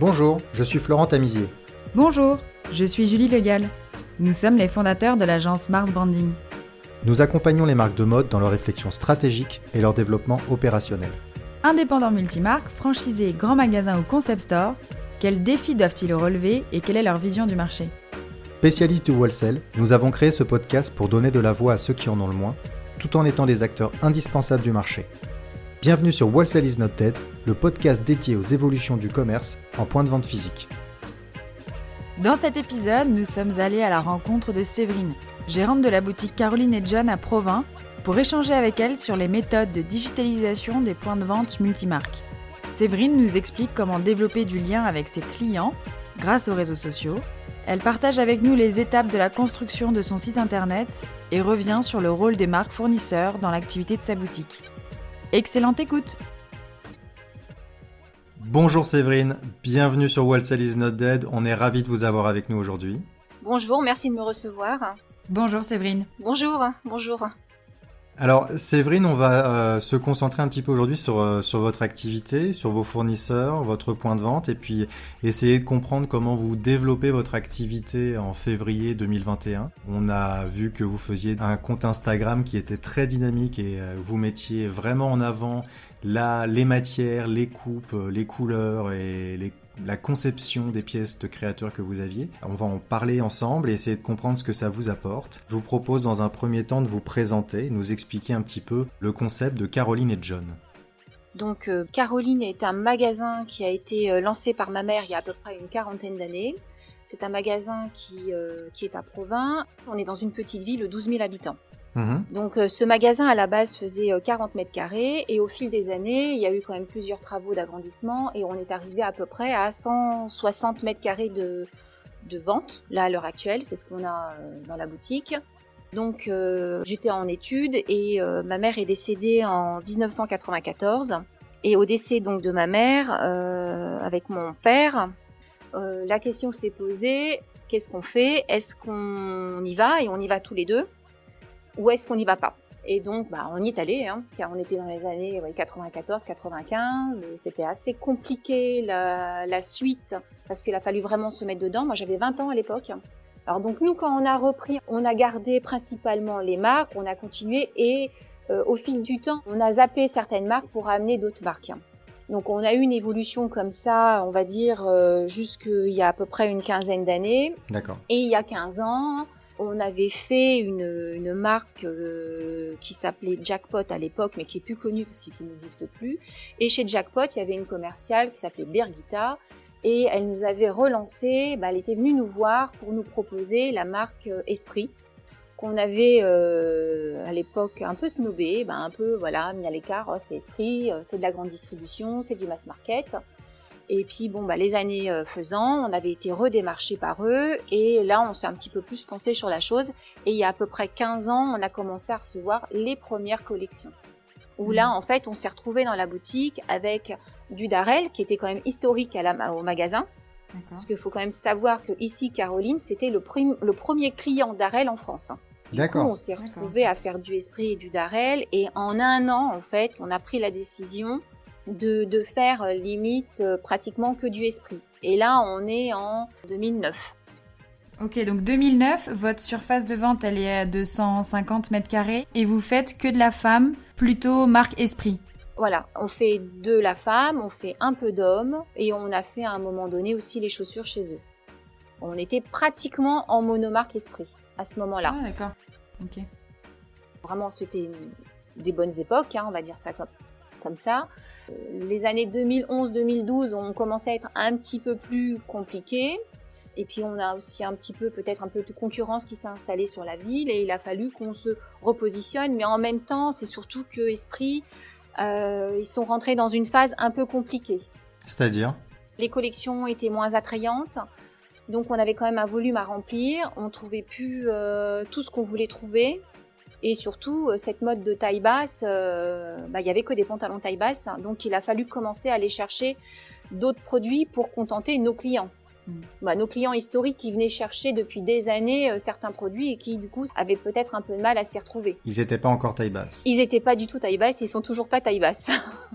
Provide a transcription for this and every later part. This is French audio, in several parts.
Bonjour, je suis Florent Tamizier. Bonjour, je suis Julie Legal. Nous sommes les fondateurs de l'agence Mars Branding. Nous accompagnons les marques de mode dans leur réflexion stratégique et leur développement opérationnel. Indépendants multimarques, franchisés, grands magasins ou concept stores, quels défis doivent-ils relever et quelle est leur vision du marché? Spécialistes du wholesale, nous avons créé ce podcast pour donner de la voix à ceux qui en ont le moins, tout en étant des acteurs indispensables du marché. Bienvenue sur Wholesale is not dead, le podcast dédié aux évolutions du commerce en point de vente physique. Dans cet épisode, nous sommes allés à la rencontre de Séverine, gérante de la boutique Caroline et John à Provins, pour échanger avec elle sur les méthodes de digitalisation des points de vente multimarques. Séverine nous explique comment développer du lien avec ses clients grâce aux réseaux sociaux. Elle partage avec nous les étapes de la construction de son site internet et revient sur le rôle des marques fournisseurs dans l'activité de sa boutique. Excellente écoute Bonjour Séverine, bienvenue sur Wholesale is not dead, on est ravis de vous avoir avec nous aujourd'hui. Bonjour, merci de me recevoir. Bonjour Séverine. Bonjour, bonjour. Alors Séverine, on va euh, se concentrer un petit peu aujourd'hui sur, euh, sur votre activité, sur vos fournisseurs, votre point de vente, et puis essayer de comprendre comment vous développez votre activité en février 2021. On a vu que vous faisiez un compte Instagram qui était très dynamique et euh, vous mettiez vraiment en avant la, les matières, les coupes, les couleurs et les la conception des pièces de créateurs que vous aviez. On va en parler ensemble et essayer de comprendre ce que ça vous apporte. Je vous propose dans un premier temps de vous présenter, nous expliquer un petit peu le concept de Caroline et John. Donc euh, Caroline est un magasin qui a été euh, lancé par ma mère il y a à peu près une quarantaine d'années. C'est un magasin qui, euh, qui est à Provins. On est dans une petite ville de 12 000 habitants. Mhm. Donc euh, ce magasin à la base faisait euh, 40 mètres carrés et au fil des années, il y a eu quand même plusieurs travaux d'agrandissement et on est arrivé à peu près à 160 mètres carrés de, de vente, là à l'heure actuelle, c'est ce qu'on a euh, dans la boutique. Donc euh, j'étais en études et euh, ma mère est décédée en 1994 et au décès donc de ma mère euh, avec mon père, euh, la question s'est posée qu'est-ce qu'on fait? Est-ce qu'on y va? Et on y va tous les deux ou est-ce qu'on n'y va pas Et donc, bah, on y est allé, hein, car on était dans les années ouais, 94, 95. C'était assez compliqué la, la suite parce qu'il a fallu vraiment se mettre dedans. Moi, j'avais 20 ans à l'époque. Alors donc nous, quand on a repris, on a gardé principalement les marques, on a continué et euh, au fil du temps, on a zappé certaines marques pour amener d'autres marques. Donc on a eu une évolution comme ça, on va dire, euh, jusqu'il y a à peu près une quinzaine d'années. D'accord. Et il y a 15 ans, on avait fait une, marque euh, qui s'appelait Jackpot à l'époque, mais qui est plus connue parce qu'il n'existe plus. Et chez Jackpot, il y avait une commerciale qui s'appelait Birgitta. Et elle nous avait relancé, bah, elle était venue nous voir pour nous proposer la marque euh, Esprit, qu'on avait euh, à l'époque un peu snobé, bah, un peu voilà mis à l'écart, oh, c'est Esprit, c'est de la grande distribution, c'est du mass market. Et puis bon, bah, les années euh, faisant, on avait été redémarché par eux et là on s'est un petit peu plus pensé sur la chose. Et il y a à peu près 15 ans, on a commencé à recevoir les premières collections. Où là en fait on s'est retrouvé dans la boutique avec du Darel qui était quand même historique à la, au magasin. Parce qu'il faut quand même savoir que ici Caroline c'était le, prim- le premier client Darel en France. Du coup, D'accord. on s'est retrouvé à faire du Esprit et du Darel et en un an en fait on a pris la décision de, de faire euh, limite euh, pratiquement que du esprit. Et là, on est en 2009. Ok, donc 2009, votre surface de vente, elle est à 250 mètres carrés et vous faites que de la femme, plutôt marque esprit. Voilà, on fait de la femme, on fait un peu d'homme et on a fait à un moment donné aussi les chaussures chez eux. On était pratiquement en monomarque esprit à ce moment-là. Ah, d'accord. Ok. Vraiment, c'était des bonnes époques, hein, on va dire ça comme, comme ça. Les années 2011-2012 ont commencé à être un petit peu plus compliquées. Et puis on a aussi un petit peu peut-être un peu de concurrence qui s'est installée sur la ville et il a fallu qu'on se repositionne. Mais en même temps, c'est surtout que Esprit, euh, ils sont rentrés dans une phase un peu compliquée. C'est-à-dire? Les collections étaient moins attrayantes. Donc on avait quand même un volume à remplir, on trouvait plus euh, tout ce qu'on voulait trouver. Et surtout, euh, cette mode de taille basse, euh, bah, il y avait que des pantalons taille basse, donc il a fallu commencer à aller chercher d'autres produits pour contenter nos clients. Mm. Bah, nos clients historiques qui venaient chercher depuis des années euh, certains produits et qui du coup avaient peut-être un peu de mal à s'y retrouver. Ils n'étaient pas encore taille basse. Ils étaient pas du tout taille basse, ils sont toujours pas taille basse.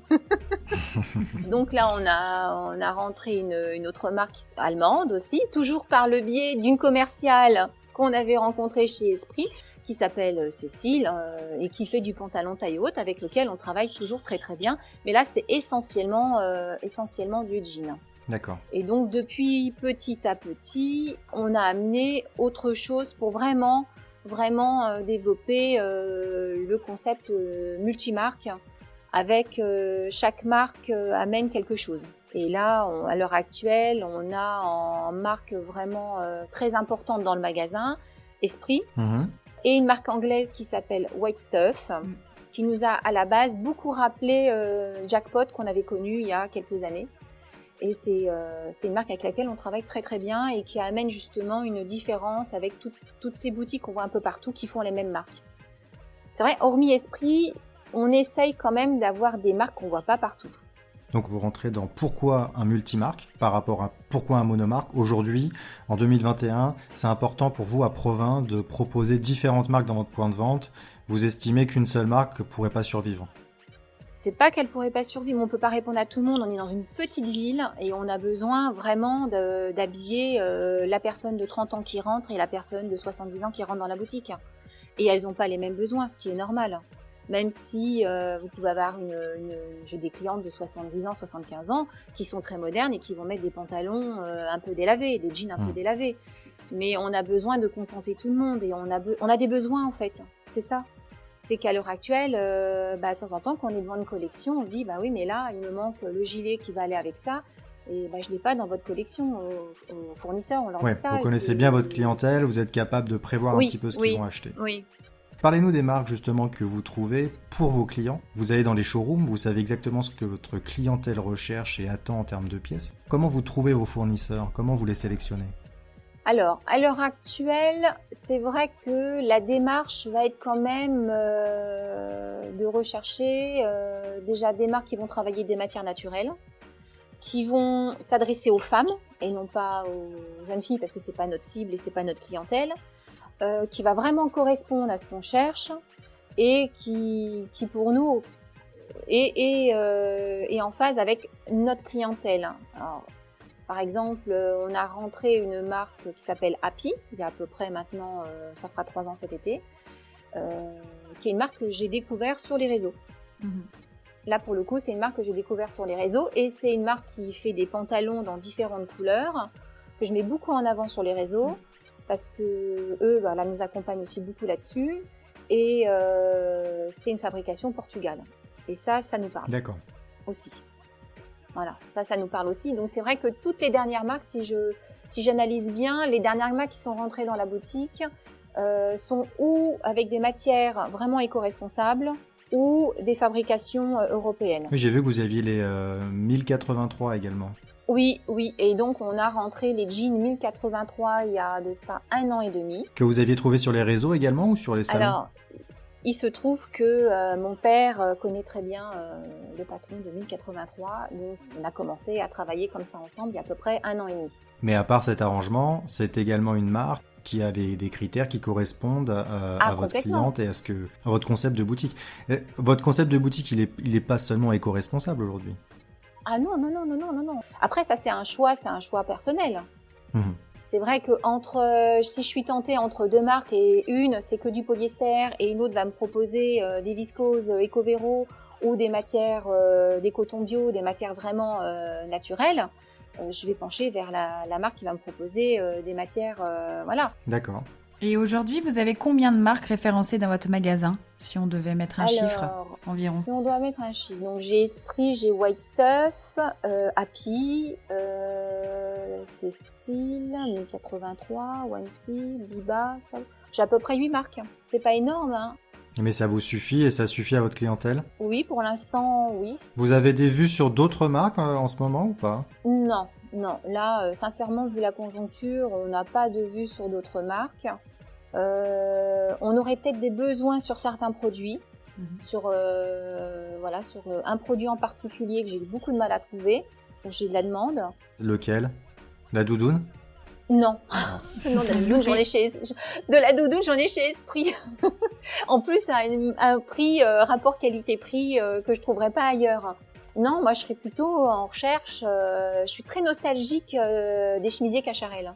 Donc là, on a, on a rentré une, une, autre marque allemande aussi, toujours par le biais d'une commerciale qu'on avait rencontrée chez Esprit, qui s'appelle euh, Cécile euh, et qui fait du pantalon taille haute avec lequel on travaille toujours très très bien. Mais là, c'est essentiellement, euh, essentiellement du jean. D'accord. Et donc depuis petit à petit, on a amené autre chose pour vraiment, vraiment développer le concept multimarque avec chaque marque amène quelque chose. Et là, à l'heure actuelle, on a en marque vraiment très importante dans le magasin Esprit, mhm et une marque anglaise qui s'appelle White Stuff, mm. qui nous a à la base beaucoup rappelé euh, Jackpot qu'on avait connu il y a quelques années. Et euh, c'est une marque avec laquelle on travaille très très bien et qui amène justement une différence avec toutes ces boutiques qu'on voit un peu partout qui font les mêmes marques. C'est vrai, hormis Esprit, on essaye quand même d'avoir des marques qu'on voit pas partout. Donc vous rentrez dans pourquoi un multimarque par rapport à pourquoi un monomarque. Aujourd'hui, en 2021, c'est important pour vous à Provins de proposer différentes marques dans votre point de vente. Vous estimez qu'une seule marque ne pourrait pas survivre c'est pas qu'elle pourrait pas survivre, on peut pas répondre à tout le monde. On est dans une petite ville et on a besoin vraiment d'habiller euh, la personne de 30 ans qui rentre et la personne de 70 ans qui rentre dans la boutique. Et elles n'ont pas les mêmes besoins, ce qui est normal même si euh, vous pouvez avoir une, une j'ai des clientes de 70 ans, 75 ans qui sont très modernes et qui vont mettre des pantalons euh, un peu délavés, des jeans un peu hmm. délavés. Mais on a besoin de contenter tout le monde et on a, on a des besoins en fait. C'est ça. C'est qu'à l'heure actuelle, euh, bah, de temps en temps, quand on est devant une collection, on se dit bah oui, mais là, il me manque le gilet qui va aller avec ça. Et bah, je l'ai pas dans votre collection aux, fournisseurs, on leur dit ça. Vous connaissez bien votre clientèle, vous êtes capable de prévoir un petit peu ce qu'ils vont acheter. Oui, Parlez-nous des marques justement que vous trouvez pour vos clients. Vous allez dans les showrooms, vous savez exactement ce que votre clientèle recherche et attend en termes de pièces. Comment vous trouvez vos fournisseurs? Comment vous les sélectionnez? Alors, à l'heure actuelle, c'est vrai que la démarche va être quand même euh, de rechercher euh, déjà des marques qui vont travailler des matières naturelles, qui vont s'adresser aux femmes et non pas aux jeunes filles parce que c'est pas notre cible et c'est pas notre clientèle, euh, qui va vraiment correspondre à ce qu'on cherche et qui, qui pour nous est, est, euh, est, en phase avec notre clientèle. Alors, par exemple, on a rentré une marque qui s'appelle Happy, il y a à peu près maintenant, euh, ça fera trois ans cet été, euh, qui est une marque que j'ai découvert sur les réseaux. Mhm. Là, pour le coup, c'est une marque que j'ai découvert sur les réseaux et c'est une marque qui fait des pantalons dans différentes couleurs que je mets beaucoup en avant sur les réseaux parce que eux, bah, là, nous accompagnent aussi beaucoup là-dessus. Et euh, c'est une fabrication Portugal. Et ça, ça nous parle. D'accord. Aussi. Voilà, ça, ça nous parle aussi. Donc c'est vrai que toutes les dernières marques, si je, si j'analyse bien, les dernières marques qui sont rentrées dans la boutique euh, sont ou avec des matières vraiment éco-responsables ou des fabrications euh, européennes. Oui, j'ai vu que vous aviez les 1083 également. Oui, oui, et donc on a rentré les jeans 1083 il y a de ça un an et demi. Que vous aviez trouvé sur les réseaux également ou sur les salons Alors, il se trouve que euh, mon père euh, connaît très bien euh, le patron de 1083, donc on a commencé à travailler comme ça ensemble il y a à peu près un an et demi. Mais à part cet arrangement, c'est également une marque qui a des, critères qui correspondent à, ah, votre cliente et à ce que à votre concept de boutique. votre concept de boutique, il est, il est pas seulement éco-responsable aujourd'hui. Ah non, non, non, non, non, non, non. Après, ça, c'est un choix, c'est un choix personnel. Mhm. C'est vrai que entre, euh, si je suis tentée entre deux marques et une, c'est que du polyester et une autre va me proposer euh, des viscoses euh, Ecovero ou des matières, des cotons bio, des matières vraiment naturelles, je vais pencher vers la, la, marque qui va me proposer des matières, voilà. D'accord. Et aujourd'hui, vous avez combien de marques référencées dans votre magasin Si on devait mettre un chiffre environ. Si on doit mettre un chiffre. Donc j'ai Esprit, j'ai White Stuff, euh, Happy, euh, Cécile, 1083, Wanty, Biba. Ça... J'ai à peu près 8 marques. C'est pas énorme, hein. Mais ça vous suffit et ça suffit à votre clientèle? Oui, pour l'instant, oui. Vous avez des vues sur d'autres marques euh, en ce moment ou pas? Non, non. Là, euh, sincèrement, vu la conjoncture, on n'a pas de vue sur d'autres marques. Euh, on aurait peut-être des besoins sur certains produits, mhm. sur euh, voilà, sur euh, un produit en particulier que j'ai eu beaucoup de mal à trouver. J'ai de la demande. Lequel? La doudoune? Non. Ah. non, de la doudoune, j'en ai chez, de la doudoune, j'en ai chez Esprit. en plus, à un, prix, rapport qualité-prix, que je trouverais pas ailleurs. Non, moi je serais plutôt en recherche. je suis très nostalgique des chemisiers Cacharel.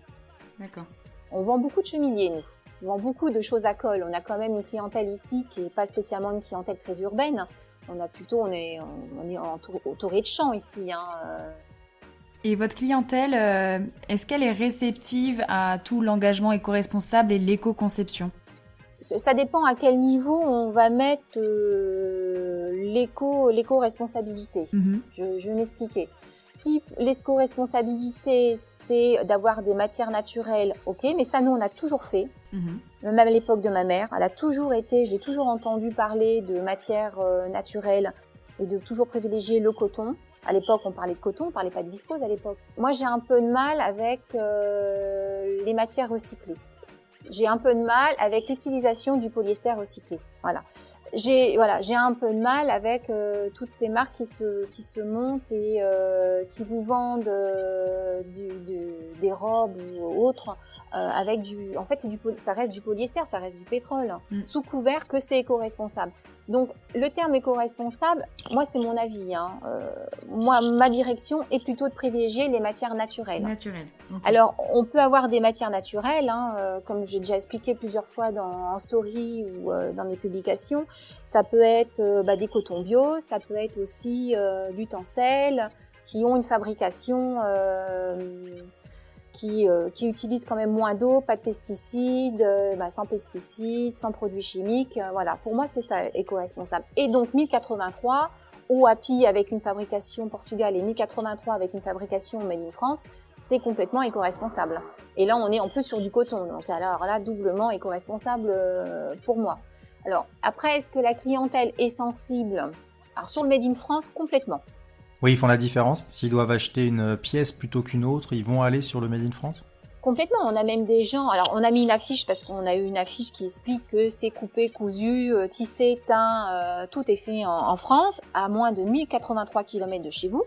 D'accord. On vend beaucoup de chemisiers, nous. On vend beaucoup de choses à col. On a quand même une clientèle ici qui n'est pas spécialement une clientèle très urbaine. On a plutôt, on est, on est entouré de champs ici. Hein. Et votre clientèle, euh, est-ce qu'elle est réceptive à tout l'engagement éco-responsable et l'éco-conception Ça dépend à quel niveau on va mettre euh, l'éco, l'éco-responsabilité. Mhm. Je, je vais m'expliquer. Si l'éco-responsabilité, c'est d'avoir des matières naturelles, ok, mais ça, nous, on a toujours fait. Mhm. Même à l'époque de ma mère, elle a toujours été, j'ai toujours entendu parler de matières euh, naturelles et de toujours privilégier le coton. À l'époque, on parlait de coton, on parlait pas de viscose à l'époque. Moi, j'ai un peu de mal avec euh, les matières recyclées. J'ai un peu de mal avec l'utilisation du polyester recyclé. Voilà. J'ai voilà, j'ai un peu de mal avec euh, toutes ces marques qui se qui se montent et euh, qui vous vendent du, des robes ou autres avec du, en fait, c'est du, ça reste du polyester, ça reste du pétrole, mm. sous couvert que c'est éco-responsable. Donc, le terme éco-responsable, moi, c'est mon avis. Hein. Euh, moi, ma direction est plutôt de privilégier les matières naturelles. Naturelles. Alors, on peut avoir des matières naturelles, hein, euh, comme j'ai déjà expliqué plusieurs fois dans en story ou euh, dans mes publications. Ça peut être bah, des cotons bio, ça peut être aussi du tencel, qui ont une fabrication qui, euh, qui utilisent quand même moins d'eau, pas de pesticides, euh, bah, sans pesticides, sans produits chimiques. Euh, voilà, pour moi c'est ça éco-responsable. Et donc 1083 ou API avec une fabrication Portugal et 1083 avec une fabrication Made in France, c'est complètement éco-responsable. Et là on est en plus sur du coton, donc alors là doublement éco-responsable pour moi. Alors après, est-ce que la clientèle est sensible? Alors sur le Made in France, complètement. Oui, ils font la différence. S'ils doivent acheter une pièce plutôt qu'une autre, ils vont aller sur le Made in France? Complètement. On a même des gens. Alors, on a mis une affiche parce qu'on a eu une affiche qui explique que c'est coupé, cousu, euh, tissé, teint, euh, tout est fait en, France, à moins de 1083 km de chez vous.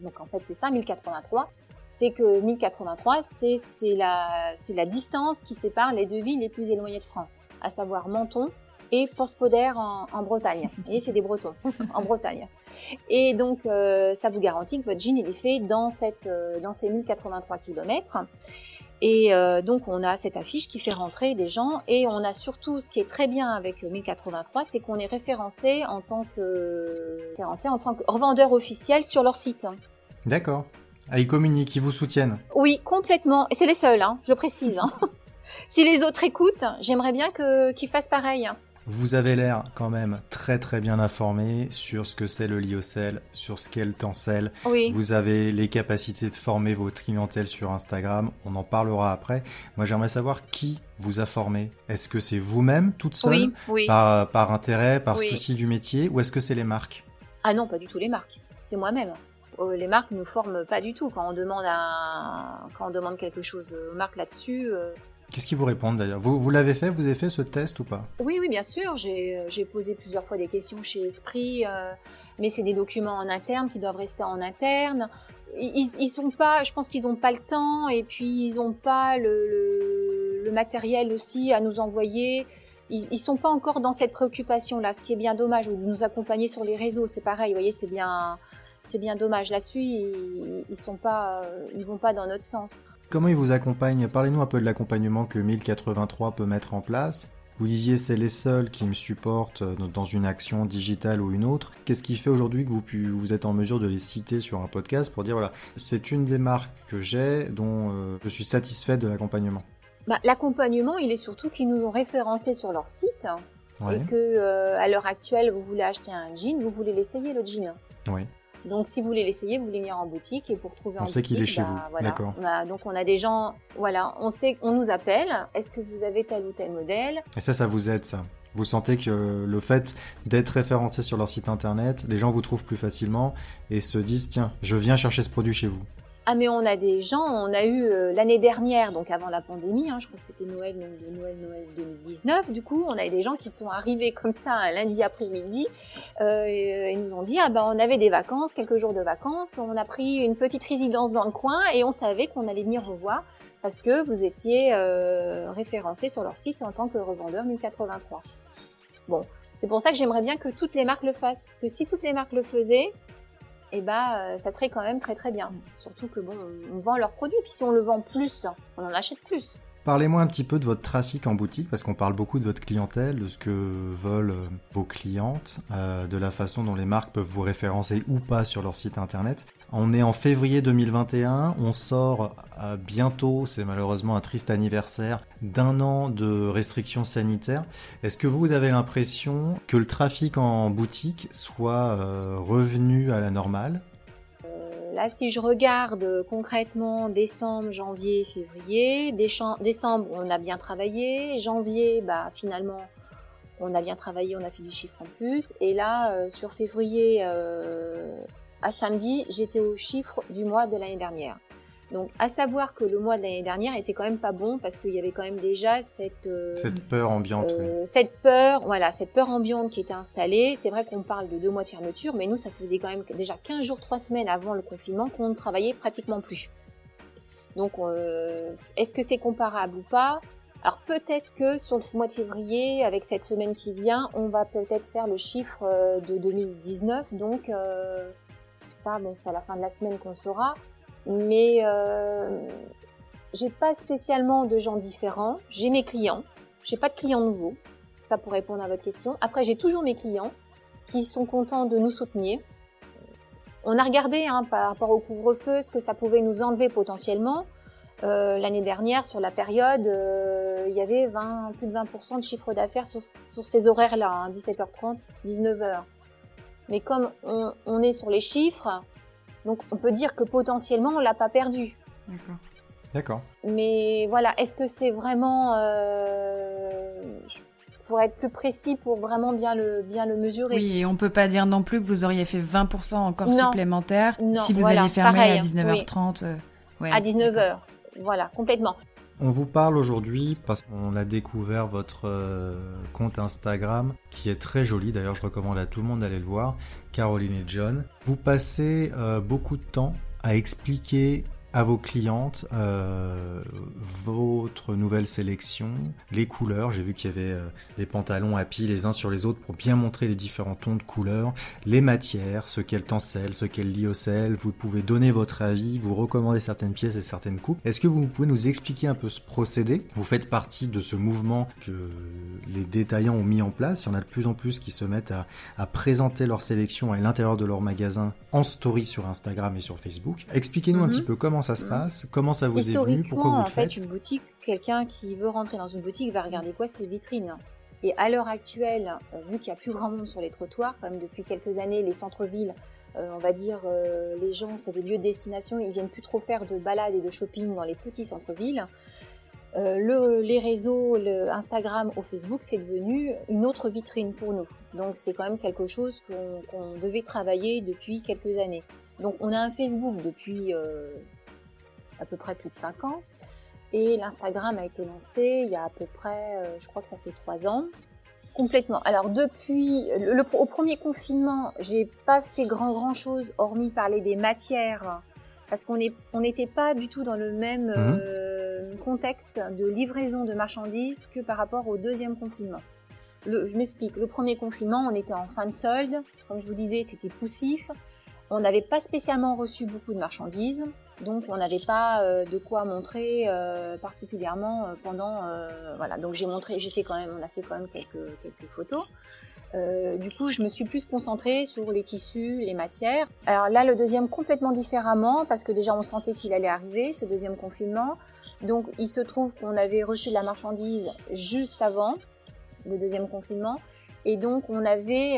Donc, en fait, c'est ça, 1083. C'est que 1083, c'est la, la distance qui sépare les deux villes les plus éloignées de France, à savoir Menton et Forspoder en, en Bretagne. Et c'est des Bretons en Bretagne. Et donc, euh, ça vous garantit que votre jean il est fait dans, cette, euh, dans ces 1083 km. Et euh, donc, on a cette affiche qui fait rentrer des gens. Et on a surtout, ce qui est très bien avec 1083, c'est qu'on est référencé en tant que référencé en tant que revendeur officiel sur leur site. D'accord. Ah, ils communiquent, ils vous soutiennent. Oui, complètement. Et c'est les seuls, hein, je précise. Hein. si les autres écoutent, j'aimerais bien qu'ils fassent pareil. Vous avez l'air quand même très très bien informé sur ce que c'est le lyocell, sur ce qu'est le tencel. Oui. Vous avez les capacités de former votre clientèle sur Instagram. On en parlera après. Moi, j'aimerais savoir qui vous a formé. Est-ce que c'est vous-même, toute seule, oui, Par, par, intérêt, par souci du métier, ou est-ce que c'est les marques? Ah non, pas du tout les marques. C'est moi-même. Oh, les marques ne nous forment pas du tout. Quand on demande, un... quand on demande quelque chose aux marques là-dessus, euh, Qu'est-ce qu'ils vous répondent d'ailleurs? Vous, l'avez fait Vous avez fait ce test ou pas? Oui, oui, bien sûr. J'ai euh, posé plusieurs fois des questions chez Esprit, euh, mais c'est des documents en interne qui doivent rester en interne. Ils, sont pas, je pense qu'ils n'ont pas le temps et puis ils n'ont pas le, matériel aussi à nous envoyer. Ils, ils sont pas encore dans cette préoccupation-là, ce qui est bien dommage. Ou nous accompagner sur les réseaux, c'est pareil. Vous voyez, c'est bien, bien dommage. Là-dessus, ils, pas, euh, ils vont pas dans notre sens. Comment il vous accompagne Parlez-nous un peu de l'accompagnement que 1083 peut mettre en place. Vous disiez c'est les seuls qui me supportent euh, dans une action digitale ou une autre. Qu'est-ce qui fait aujourd'hui que vous, vous, êtes en mesure de les citer sur un podcast pour dire voilà, c'est une des marques que j'ai dont euh, je suis satisfait de l'accompagnement? Bah, L'accompagnement, il est surtout qu'ils nous ont référencé sur leur site et que euh, à l'heure actuelle, vous voulez acheter un jean, vous voulez l'essayer le jean. Oui. Donc si vous voulez l'essayer, vous voulez venir en boutique et pour trouver on en sait qu'il est chez bah, vous. D'accord. donc on a des gens, voilà, on sait, on nous appelle. Est-ce que vous avez tel ou tel modèle? Et ça, ça vous aide, ça. Vous sentez que le fait d'être référencé sur leur site internet, les gens vous trouvent plus facilement et se disent tiens, je viens chercher ce produit chez vous. Ah mais on a des gens, on a eu euh, l'année dernière, donc avant la pandémie, hein, je crois que c'était Noël, Noël, Noël 2019, du coup on a eu des gens qui sont arrivés comme ça un lundi après-midi euh, et, nous ont dit ah ben on avait des vacances, quelques jours de vacances, on a pris une petite résidence dans le coin et on savait qu'on allait venir revoir parce que vous étiez euh, référencé sur leur site en tant que revendeur 1083. Bon, c'est pour ça que j'aimerais bien que toutes les marques le fassent, parce que si toutes les marques le faisaient, et eh bah ça serait quand même très très bien. Surtout que bon, on vend leurs produits, puis si on le vend plus, on en achète plus. Parlez-moi un petit peu de votre trafic en boutique, parce qu'on parle beaucoup de votre clientèle, de ce que veulent euh, vos clientes, euh, de la façon dont les marques peuvent vous référencer ou pas sur leur site internet. On est en février 2021, on sort euh, bientôt, c'est malheureusement un triste anniversaire, d'un an de restrictions sanitaires. Est-ce que vous avez l'impression que le trafic en boutique soit revenu à la normale? Là, si je regarde concrètement décembre, janvier, février, décembre, on a bien travaillé. Janvier, bah, finalement, on a bien travaillé, on a fait du chiffre en plus. Et là, euh, sur février euh, à samedi, j'étais au chiffre du mois de l'année dernière. Donc, à savoir que le mois de l'année dernière était quand même pas bon parce qu'il y avait quand même déjà cette euh, cette peur ambiante, euh, cette peur, voilà, cette peur ambiante qui était installée. C'est vrai qu'on parle de deux mois de fermeture, mais nous, ça faisait quand même déjà 15 jours, 3 semaines avant le confinement qu'on ne travaillait pratiquement plus. Donc, euh, est-ce que c'est comparable ou pas? Alors peut-être que sur le mois de février, avec cette semaine qui vient, on va peut-être faire le chiffre de 2019. Donc bon, c'est à la fin de la semaine qu'on le saura mais euh, j'ai pas spécialement de gens différents. J'ai mes clients, j'ai pas de clients nouveaux. Ça pour répondre à votre question. Après, j'ai toujours mes clients qui sont contents de nous soutenir. On a regardé hein, par rapport au couvre-feu ce que ça pouvait nous enlever potentiellement. Euh, L'année dernière, sur la période, euh, il y avait 20, plus de 20% de chiffre d'affaires sur, ces horaires-là, hein, 17h30, 19h. Mais comme on, on, est sur les chiffres, donc on peut dire que potentiellement on l'a pas perdu. D'accord. D'accord. Mais voilà, est-ce que c'est vraiment euh, pour être plus précis pour vraiment bien le bien le mesurer? Oui, et on peut pas dire non plus que vous auriez fait 20% encore supplémentaire si vous alliez fermer à 19h30. Euh, à 19h. Voilà, complètement. On vous parle aujourd'hui parce qu'on a découvert votre euh, compte Instagram qui est très joli. D'ailleurs, je recommande à tout le monde d'aller le voir. Caroline et John. Vous passez euh, beaucoup de temps à expliquer à vos clientes euh, votre nouvelle sélection, les couleurs. J'ai vu qu'il y avait euh, des pantalons à pied les uns sur les autres pour bien montrer les différents tons de couleurs, les matières, ce qu'elles tencellent, ce qu'elles sel. Vous pouvez donner votre avis, vous recommander certaines pièces et certaines coupes. Est-ce que vous pouvez nous expliquer un peu ce procédé? Vous faites partie de ce mouvement que les détaillants ont mis en place. Il y en a de plus en plus qui se mettent à, à présenter leur sélection à l'intérieur de leur magasin en story sur Instagram et sur Facebook. Expliquez-nous un mhm. petit peu comment ça se passe Comment ça vous est venu Pourquoi vous le en fait, une boutique, quelqu'un qui veut rentrer dans une boutique va regarder quoi? Ses vitrines. Et à l'heure actuelle, euh, vu qu'il y a plus grand monde sur les trottoirs, comme depuis quelques années, les centres-villes, euh, on va dire, euh, les gens, c'est des lieux de destination, ils viennent plus trop faire de balades et de shopping dans les petits centres-villes. le, les réseaux, le Instagram ou Facebook, c'est devenu une autre vitrine pour nous. Donc c'est quand même quelque chose qu'on devait travailler depuis quelques années. Donc on a un Facebook depuis à peu près plus de 5 ans. Et l'Instagram a été lancé il y a à peu près, euh, je crois que ça fait 3 ans. Complètement. Alors depuis le, au premier confinement, j'ai pas fait grand grand chose hormis parler des matières parce qu'on on n'était pas du tout dans le même mhm. euh, contexte de livraison de marchandises que par rapport au deuxième confinement. Le, je m'explique. Le premier confinement, on était en fin de solde. Comme je vous disais, c'était poussif. On n'avait pas spécialement reçu beaucoup de marchandises. Donc on n'avait pas euh, de quoi montrer euh, particulièrement euh, pendant voilà. Donc j'ai montré j'ai fait quand même on a fait quand même quelques quelques photos. Du coup je me suis plus concentrée sur les tissus les matières. Alors là le deuxième complètement différemment parce que déjà on sentait qu'il allait arriver ce deuxième confinement. Donc il se trouve qu'on avait reçu de la marchandise juste avant le deuxième confinement. Et donc on avait,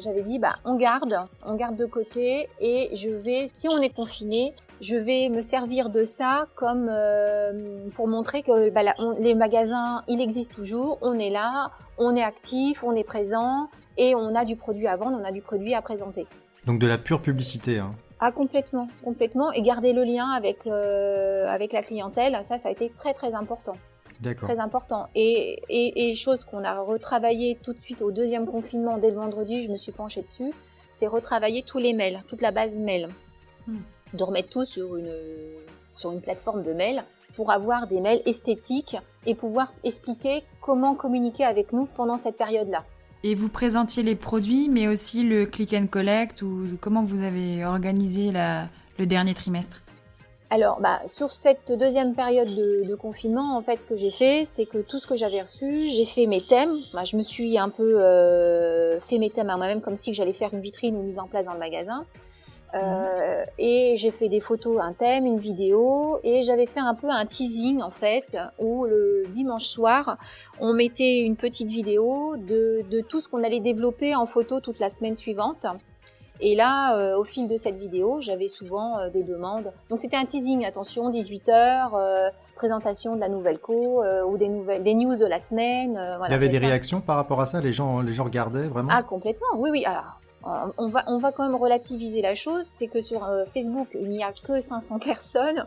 j'avais dit, bah on garde, on garde de côté et je vais, si on est confiné, je vais me servir de ça comme euh, pour montrer que bah, les magasins, il existe toujours, on est là, on est actif, on est présent et on a du produit à vendre, on a du produit à présenter. Donc de la pure publicité. Hein. Ah complètement, complètement et garder le lien avec euh, avec la clientèle, ça ça a été très très important très important. Et, et, et chose qu'on a retravaillé tout de suite au deuxième confinement, dès le vendredi, je me suis penchée dessus, c'est retravailler tous les mails, toute la base mail. Hmm. De remettre tout sur une, sur une plateforme de mail pour avoir des mails esthétiques et pouvoir expliquer comment communiquer avec nous pendant cette période-là. Et vous présentiez les produits, mais aussi le click and collect ou comment vous avez organisé le dernier trimestre? Alors, bah, sur cette deuxième période de, confinement, en fait, ce que j'ai fait, c'est que tout ce que j'avais reçu, j'ai fait mes thèmes. Bah, je me suis un peu euh, fait mes thèmes à moi-même, comme si j'allais faire une vitrine ou mise en place dans le magasin. Euh, et j'ai fait des photos, un thème, une vidéo, et j'avais fait un peu un teasing en fait, où le dimanche soir, on mettait une petite vidéo de, de tout ce qu'on allait développer en photo toute la semaine suivante. Et là, euh, au fil de cette vidéo, j'avais souvent euh, des demandes. Donc c'était un teasing, attention, 18 heures, euh, présentation de la nouvelle co ou des nouvelles, des news de la semaine. Voilà, Il y avait des réactions par rapport à ça? Les gens, les gens regardaient vraiment? Ah complètement. Oui, oui. Alors, on va, on va quand même relativiser la chose. C'est que sur Facebook, il n'y a que 500 personnes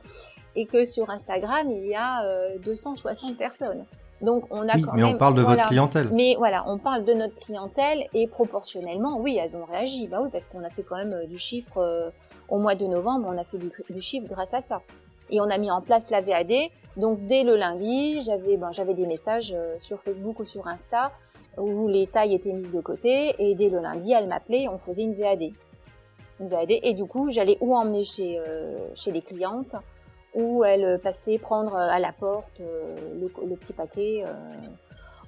et que sur Instagram, il y a 260 personnes. Donc on a quand mais on parle de votre clientèle. Mais voilà, on parle de notre clientèle et proportionnellement, oui, elles ont réagi. Bah oui, parce qu'on a fait quand même euh, du chiffre euh, au mois de novembre, on a fait du, chiffre grâce à ça. Et on a mis en place la VAD. Donc dès le lundi, j'avais ben, j'avais des messages euh, sur Facebook ou sur Insta où les tailles étaient mises de côté. Et dès le lundi, elle m'appelait, on faisait une VAD. Une VAD. Et du coup, j'allais où emmener chez chez les clientes où elle passait prendre euh, à la porte euh, le, petit paquet euh,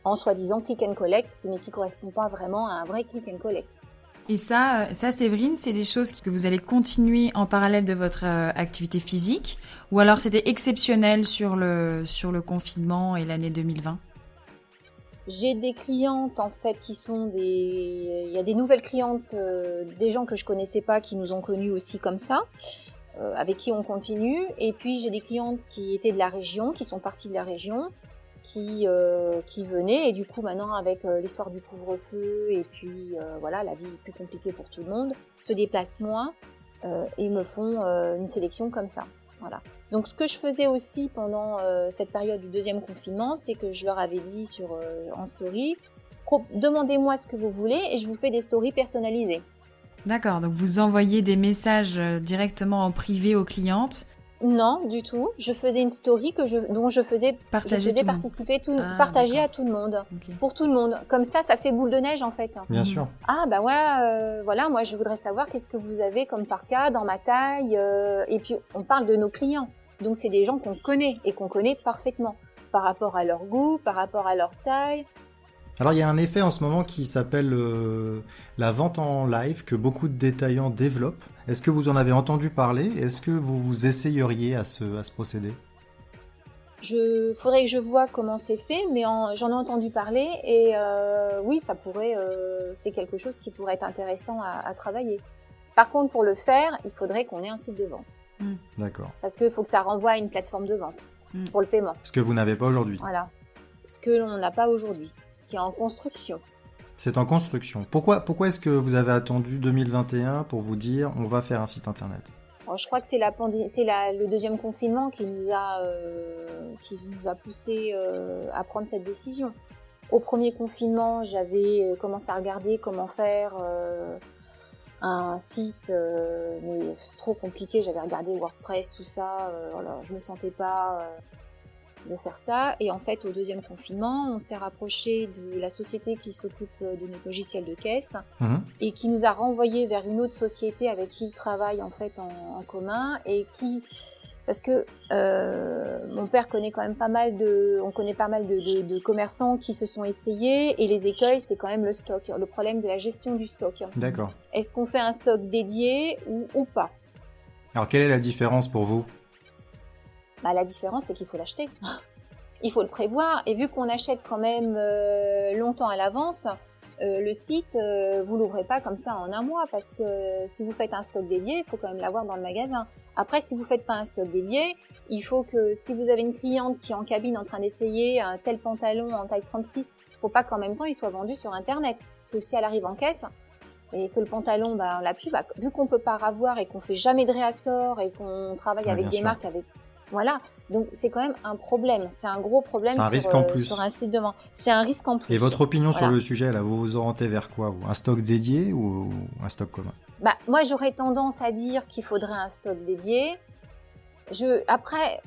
en soi-disant click and collect, mais qui correspond pas vraiment à un vrai click and collect. Et ça, ça Séverine, c'est des choses que vous allez continuer en parallèle de votre activité physique, ou alors c'était exceptionnel sur le sur le confinement et l'année 2020 j'ai des clientes en fait qui sont des, il y a des nouvelles clientes, des gens que je connaissais pas qui nous ont connus aussi comme ça. Euh, avec qui on continue. Et puis j'ai des clientes qui étaient de la région, qui sont parties de la région, qui, euh, qui venaient. Et du coup maintenant avec euh, l'histoire du couvre-feu et puis voilà la vie est plus compliquée pour tout le monde, se déplacent moins et me font une sélection comme ça. Donc ce que je faisais aussi pendant cette période du deuxième confinement, c'est que je leur avais dit sur en story, demandez-moi ce que vous voulez et je vous fais des stories personnalisées. D'accord, donc vous envoyez des messages euh, directement en privé aux clientes non, du tout. Je faisais une story que je, dont je faisais, je participer, tout, ah, partager à tout le monde, pour tout le monde. Comme ça, ça fait boule de neige en fait. Bien sûr. Ah bah ouais, euh, voilà, moi je voudrais savoir qu'est-ce que vous avez comme parka dans ma taille. Euh, et puis on parle de nos clients, donc c'est des gens qu'on connaît et qu'on connaît parfaitement par rapport à leur goût, par rapport à leur taille, alors il y a un effet en ce moment qui s'appelle euh, la vente en live que beaucoup de détaillants développent. Est-ce que vous en avez entendu parler? Est-ce que vous vous essayeriez à ce, à ce procédé? Je faudrait que je vois comment c'est fait, mais j'en ai entendu parler et euh, oui, ça pourrait, euh, c'est quelque chose qui pourrait être intéressant à, travailler. Par contre, pour le faire, il faudrait qu'on ait un site de vente. Hmm. D'accord. Parce qu'il faut que ça renvoie à une plateforme de vente hmm. pour le paiement. Ce que vous n'avez pas aujourd'hui. Voilà. Ce que l'on n'a pas aujourd'hui en construction. C'est en construction. Pourquoi, pourquoi est-ce que vous avez attendu 2021 pour vous dire on va faire un site internet? Je crois que c'est la c'est le deuxième confinement qui nous a, euh, qui nous a poussé euh, à prendre cette décision. Au premier confinement, j'avais euh, commencé à regarder comment faire un site, mais trop compliqué. J'avais regardé WordPress, tout ça. voilà, je me sentais pas de faire ça. Et en fait, au deuxième confinement, on s'est rapproché de la société qui s'occupe de nos logiciels de caisse mhm. et qui nous a renvoyé vers une autre société avec qui il travaille en fait en, commun et qui parce que euh, mon père connaît quand même pas mal de, on connaît pas mal de, de, commerçants qui se sont essayés et les écueils, c'est quand même le stock, le problème de la gestion du stock. D'accord. Est-ce qu'on fait un stock dédié ou, ou pas? Alors quelle est la différence pour vous? Bah, la différence, c'est qu'il faut l'acheter. Il faut le prévoir. Et vu qu'on achète quand même euh, longtemps à l'avance, euh, le site, euh, vous l'ouvrez pas comme ça en un mois parce que si vous faites un stock dédié, il faut quand même l'avoir dans le magasin. Après, si vous faites pas un stock dédié, il faut que si vous avez une cliente qui est en cabine en train d'essayer un tel pantalon en taille 36, faut pas qu'en même temps il soit vendu sur internet. Parce que si elle arrive en caisse et que le pantalon, bah, on l'a plus, bah, vu qu'on peut pas ravoir et qu'on fait jamais de réassort et qu'on travaille avec des marques avec voilà. Donc c'est quand même un problème. C'est un gros problème un sur, risque en euh, plus. sur un site de vente. C'est un risque en plus. Et votre opinion sur le sujet, là, vous vous orientez vers quoi Un stock dédié ou un stock commun? Bah, Moi, j'aurais tendance à dire qu'il faudrait un stock dédié. Je, après,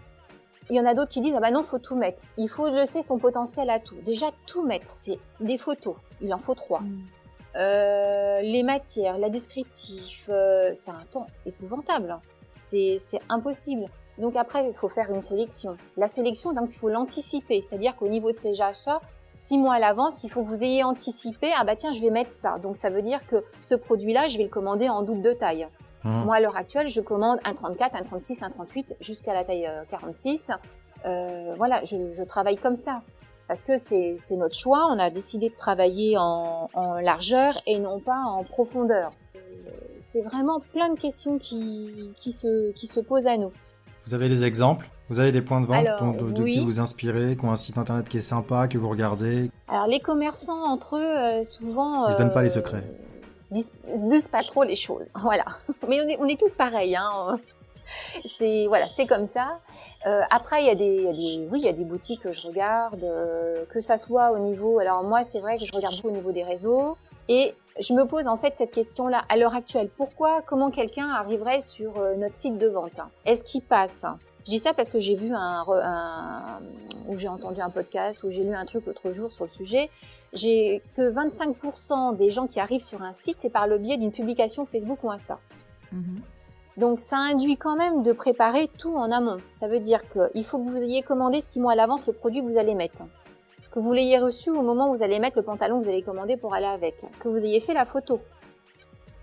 il y en a d'autres qui disent ah bah non, faut tout mettre. Il faut laisser son potentiel à tout. Déjà, tout mettre, c'est des photos, Il en faut trois. Mm. Euh, les matières, la descriptif, euh, c'est un temps épouvantable. C'est impossible. Donc après, il faut faire une sélection. La sélection, donc il faut l'anticiper. C'est-à-dire qu'au niveau de ces achats, six mois à l'avance, il faut que vous ayez anticipé, ah bah tiens, je vais mettre ça. Donc ça veut dire que ce produit-là, je vais le commander en double de taille. Mmh. Moi, à l'heure actuelle, je commande un 34, un 36, un 38 jusqu'à la taille 46. Euh, euh, voilà, je, je, travaille comme ça. Parce que c'est notre choix, on a décidé de travailler en, en largeur et non pas en profondeur. Euh, c'est vraiment plein de questions qui, qui, se, qui se posent à nous. Vous avez des exemples Vous avez des points de vente de, qui vous inspirez, qui ont un site internet qui est sympa, que vous regardez Alors les commerçants entre eux, euh, souvent... Ils ne se donnent pas les secrets. Ils se disent, pas trop les choses, voilà. Mais on est, on est tous pareils, hein. C'est voilà, c'est comme ça. Euh, après, il y, a des, oui, il y a des boutiques que je regarde, euh, que ça soit au niveau. Alors moi, c'est vrai que je regarde beaucoup au niveau des réseaux, et je me pose en fait cette question-là à l'heure actuelle. Pourquoi, comment quelqu'un arriverait sur euh, notre site de vente? Est-ce qu'il passe? Je dis ça parce que j'ai vu un, un ou j'ai entendu un podcast ou j'ai lu un truc l'autre jour sur le sujet. J'ai que 25% des gens qui arrivent sur un site, c'est par le biais d'une publication Facebook ou Insta. Mm-hmm. Donc ça induit quand même de préparer tout en amont. Ça veut dire qu'il faut que vous ayez commandé six mois à l'avance le produit que vous allez mettre. Que vous l'ayez reçu au moment où vous allez mettre le pantalon que vous allez commander pour aller avec. Que vous ayez fait la photo.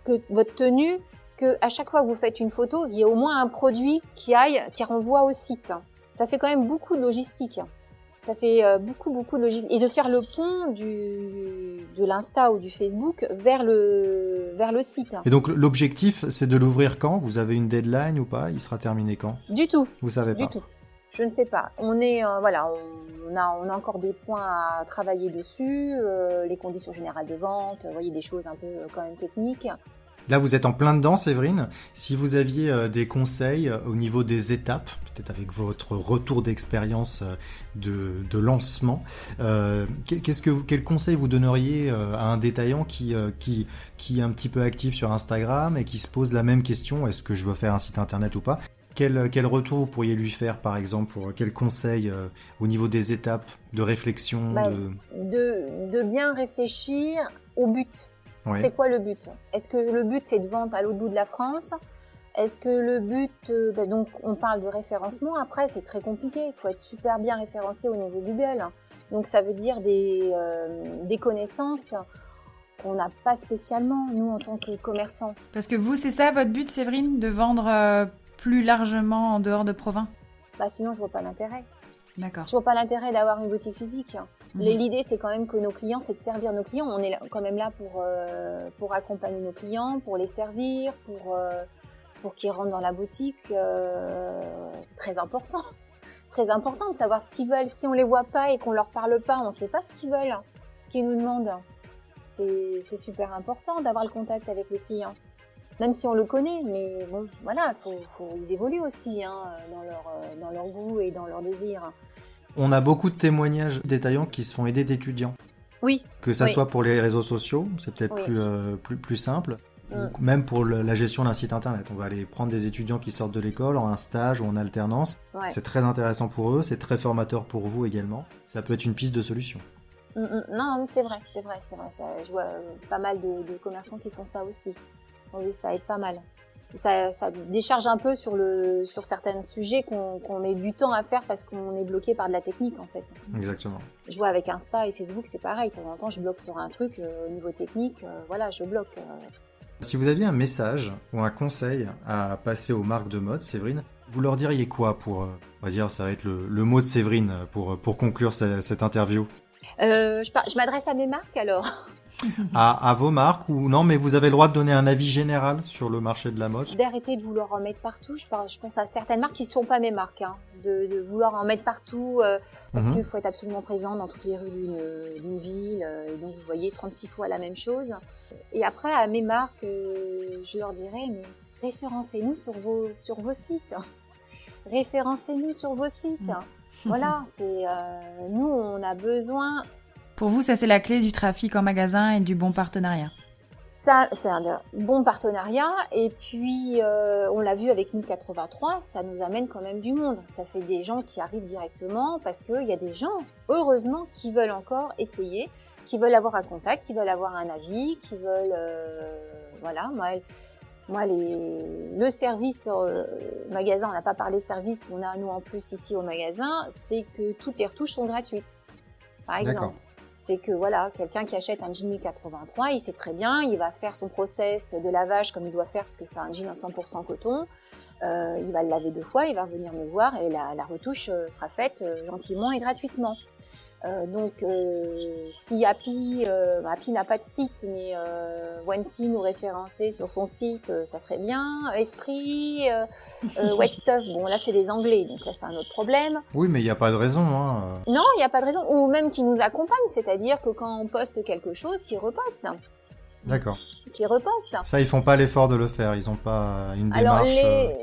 Que votre tenue, que à chaque fois que vous faites une photo, il y ait au moins un produit qui aille, qui renvoie au site. Ça fait quand même beaucoup de logistique. Ça fait euh, beaucoup, beaucoup de logique. Et de faire le pont du, de l'Insta ou du Facebook vers le, vers le site. Et donc, l'objectif, c'est de l'ouvrir quand? Vous avez une deadline ou pas? Il sera terminé quand? Du tout. Vous savez pas Du tout. Je ne sais pas. On est, euh, voilà, on a, encore des points à travailler dessus, euh, les conditions générales de vente, vous voyez, des choses un peu quand même techniques. Là, vous êtes en plein dedans, Séverine. Si vous aviez euh, des conseils euh, au niveau des étapes, peut-être avec votre retour d'expérience euh, de, lancement, qu'est-ce que quel conseil vous donneriez à un détaillant qui, qui, qui est un petit peu actif sur Instagram et qui se pose la même question est-ce que je veux faire un site internet ou pas? Quel, quel, retour vous pourriez lui faire, par exemple, pour quel conseil au niveau des étapes de réflexion bah, de... de bien réfléchir au but. C'est quoi le but? Est-ce que le but c'est de vendre à l'autre bout de la France? Est-ce que le but, euh, bah, donc on parle de référencement, après c'est très compliqué, il faut être super bien référencé au niveau Google. Donc ça veut dire des, euh, des connaissances qu'on n'a pas spécialement, nous, en tant que commerçants. Parce que vous, c'est ça votre but, Séverine, de vendre euh, plus largement en dehors de Provins Bah sinon, je vois pas l'intérêt. D'accord. Je vois pas l'intérêt d'avoir une boutique physique. Mhm. L'idée, c'est quand même que nos clients, c'est de servir nos clients. On est quand même là pour, euh, pour accompagner nos clients, pour les servir, pour, euh, pour qu'ils rentrent dans la boutique. Euh, c'est très important. Très important de savoir ce qu'ils veulent. Si on les voit pas et qu'on leur parle pas, on sait pas ce qu'ils veulent, ce qu'ils nous demandent. C'est super important d'avoir le contact avec les clients. Même si on le connaît, mais bon, voilà, faut, faut, ils évoluent aussi hein, dans, leur, dans leur goût et dans leur désir. On a beaucoup de témoignages détaillants qui se font aider d'étudiants. Oui. Que ça soit pour les réseaux sociaux, c'est peut-être plus, euh, plus, plus simple. Mm. même pour la gestion d'un site internet. On va aller prendre des étudiants qui sortent de l'école en un stage ou en alternance. C'est très intéressant pour eux, c'est très formateur pour vous également. Ça peut être une piste de solution. Mm, mm. non, c'est vrai, c'est vrai, c'est vrai. je vois euh, pas mal de, de commerçants qui font ça aussi. Oui, ça aide pas mal ça, ça, décharge un peu sur, le, sur certains sujets qu'on met du temps à faire parce qu'on est bloqué par de la technique en fait. Exactement. Je vois avec Insta et Facebook, c'est pareil. De temps en temps, je bloque sur un truc euh, au niveau technique. Euh, voilà, je bloque. Euh. Si vous aviez un message ou un conseil à passer aux marques de mode, Séverine, vous leur diriez quoi pour, on va dire, ça va être le, le mot de Séverine pour, pour conclure cette, cette interview? Je, je m'adresse à mes marques alors. à, vos marques ou non, mais vous avez le droit de donner un avis général sur le marché de la mode D'arrêter de vouloir en mettre partout. Je, je pense à certaines marques qui ne sont pas mes marques, hein. de, vouloir en mettre partout euh, parce mhm. qu'il faut être absolument présent dans toutes les rues d'une ville. Euh, et donc vous voyez 36 fois la même chose. Et après, à mes marques, euh, je leur dirais, mais référencez-nous sur vos, sur vos sites. Référencez-nous sur vos sites. Mhm. Voilà, c'est nous, on a besoin pour vous, ça c'est la clé du trafic en magasin et du bon partenariat. Ça, c'est un bon partenariat. Et puis, euh, on l'a vu avec 1083, ça nous amène quand même du monde. Ça fait des gens qui arrivent directement parce qu'il y a des gens, heureusement, qui veulent encore essayer. qui veulent avoir un contact, qui veulent avoir un avis, qui veulent, voilà, moi, moi, les, le service euh, magasin, on n'a pas parlé service qu'on a nous en plus ici au magasin, c'est que toutes les retouches sont gratuites. Par exemple, c'est que voilà, quelqu'un qui achète un jean 1083, il sait très bien, il va faire son process de lavage comme il doit faire parce que c'est un jean à 100% coton. Euh, il va le laver deux fois, il va revenir me voir et la, la retouche euh, sera faite euh, gentiment et gratuitement. Euh, donc, euh, si Happy, euh, Happy n'a pas de site, mais euh, Wanty nous référençait sur son site, ça serait bien. Esprit, Wet Stuff, bon là c'est des Anglais, donc là c'est un autre problème. Oui, mais il n'y a pas de raison. Hein. Non, il n'y a pas de raison. Ou même qui nous accompagne, c'est-à-dire que quand on poste quelque chose, qui reposte. D'accord. Qui reposte. Ça, ils font pas l'effort de le faire. Ils n'ont pas une démarche. Alors les,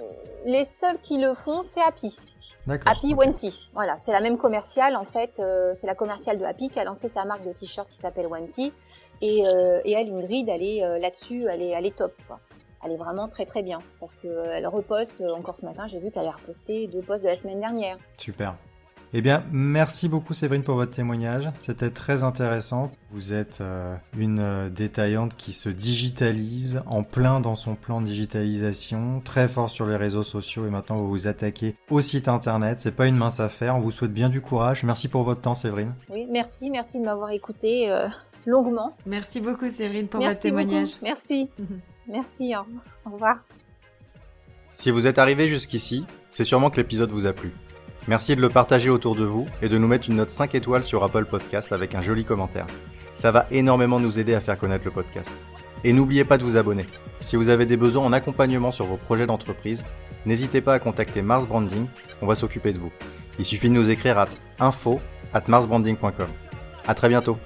les seuls qui le font, c'est Happy. Happy Wenty. Voilà, c'est la même commerciale en fait. Euh, c'est la commerciale de Happy qui a lancé sa marque de t-shirt qui s'appelle Wenty. Et, euh, et elle, Ingrid, elle est euh, là-dessus, elle est, elle est top. Quoi. Elle est vraiment très très bien parce que elle reposte. Encore ce matin, j'ai vu qu'elle a reposté deux posts de la semaine dernière. Super. Eh bien, merci beaucoup Séverine pour votre témoignage. C'était très intéressant. Vous êtes euh, une euh, détaillante qui se digitalise en plein dans son plan de digitalisation, très fort sur les réseaux sociaux et maintenant vous vous attaquez au site internet. C'est pas une mince affaire. On vous souhaite bien du courage. Merci pour votre temps Séverine. Oui, merci, merci de m'avoir écouté euh, longuement. Merci beaucoup Séverine pour votre témoignage. Merci. merci. Hein. Au revoir. Si vous êtes arrivé jusqu'ici, c'est sûrement que l'épisode vous a plu. Merci de le partager autour de vous et de nous mettre une note 5 étoiles sur Apple Podcast avec un joli commentaire. Ça va énormément nous aider à faire connaître le podcast. Et n'oubliez pas de vous abonner. Si vous avez des besoins en accompagnement sur vos projets d'entreprise, n'hésitez pas à contacter Mars Branding, on va s'occuper de vous. Il suffit de nous écrire à info at marsbranding.com. À très bientôt.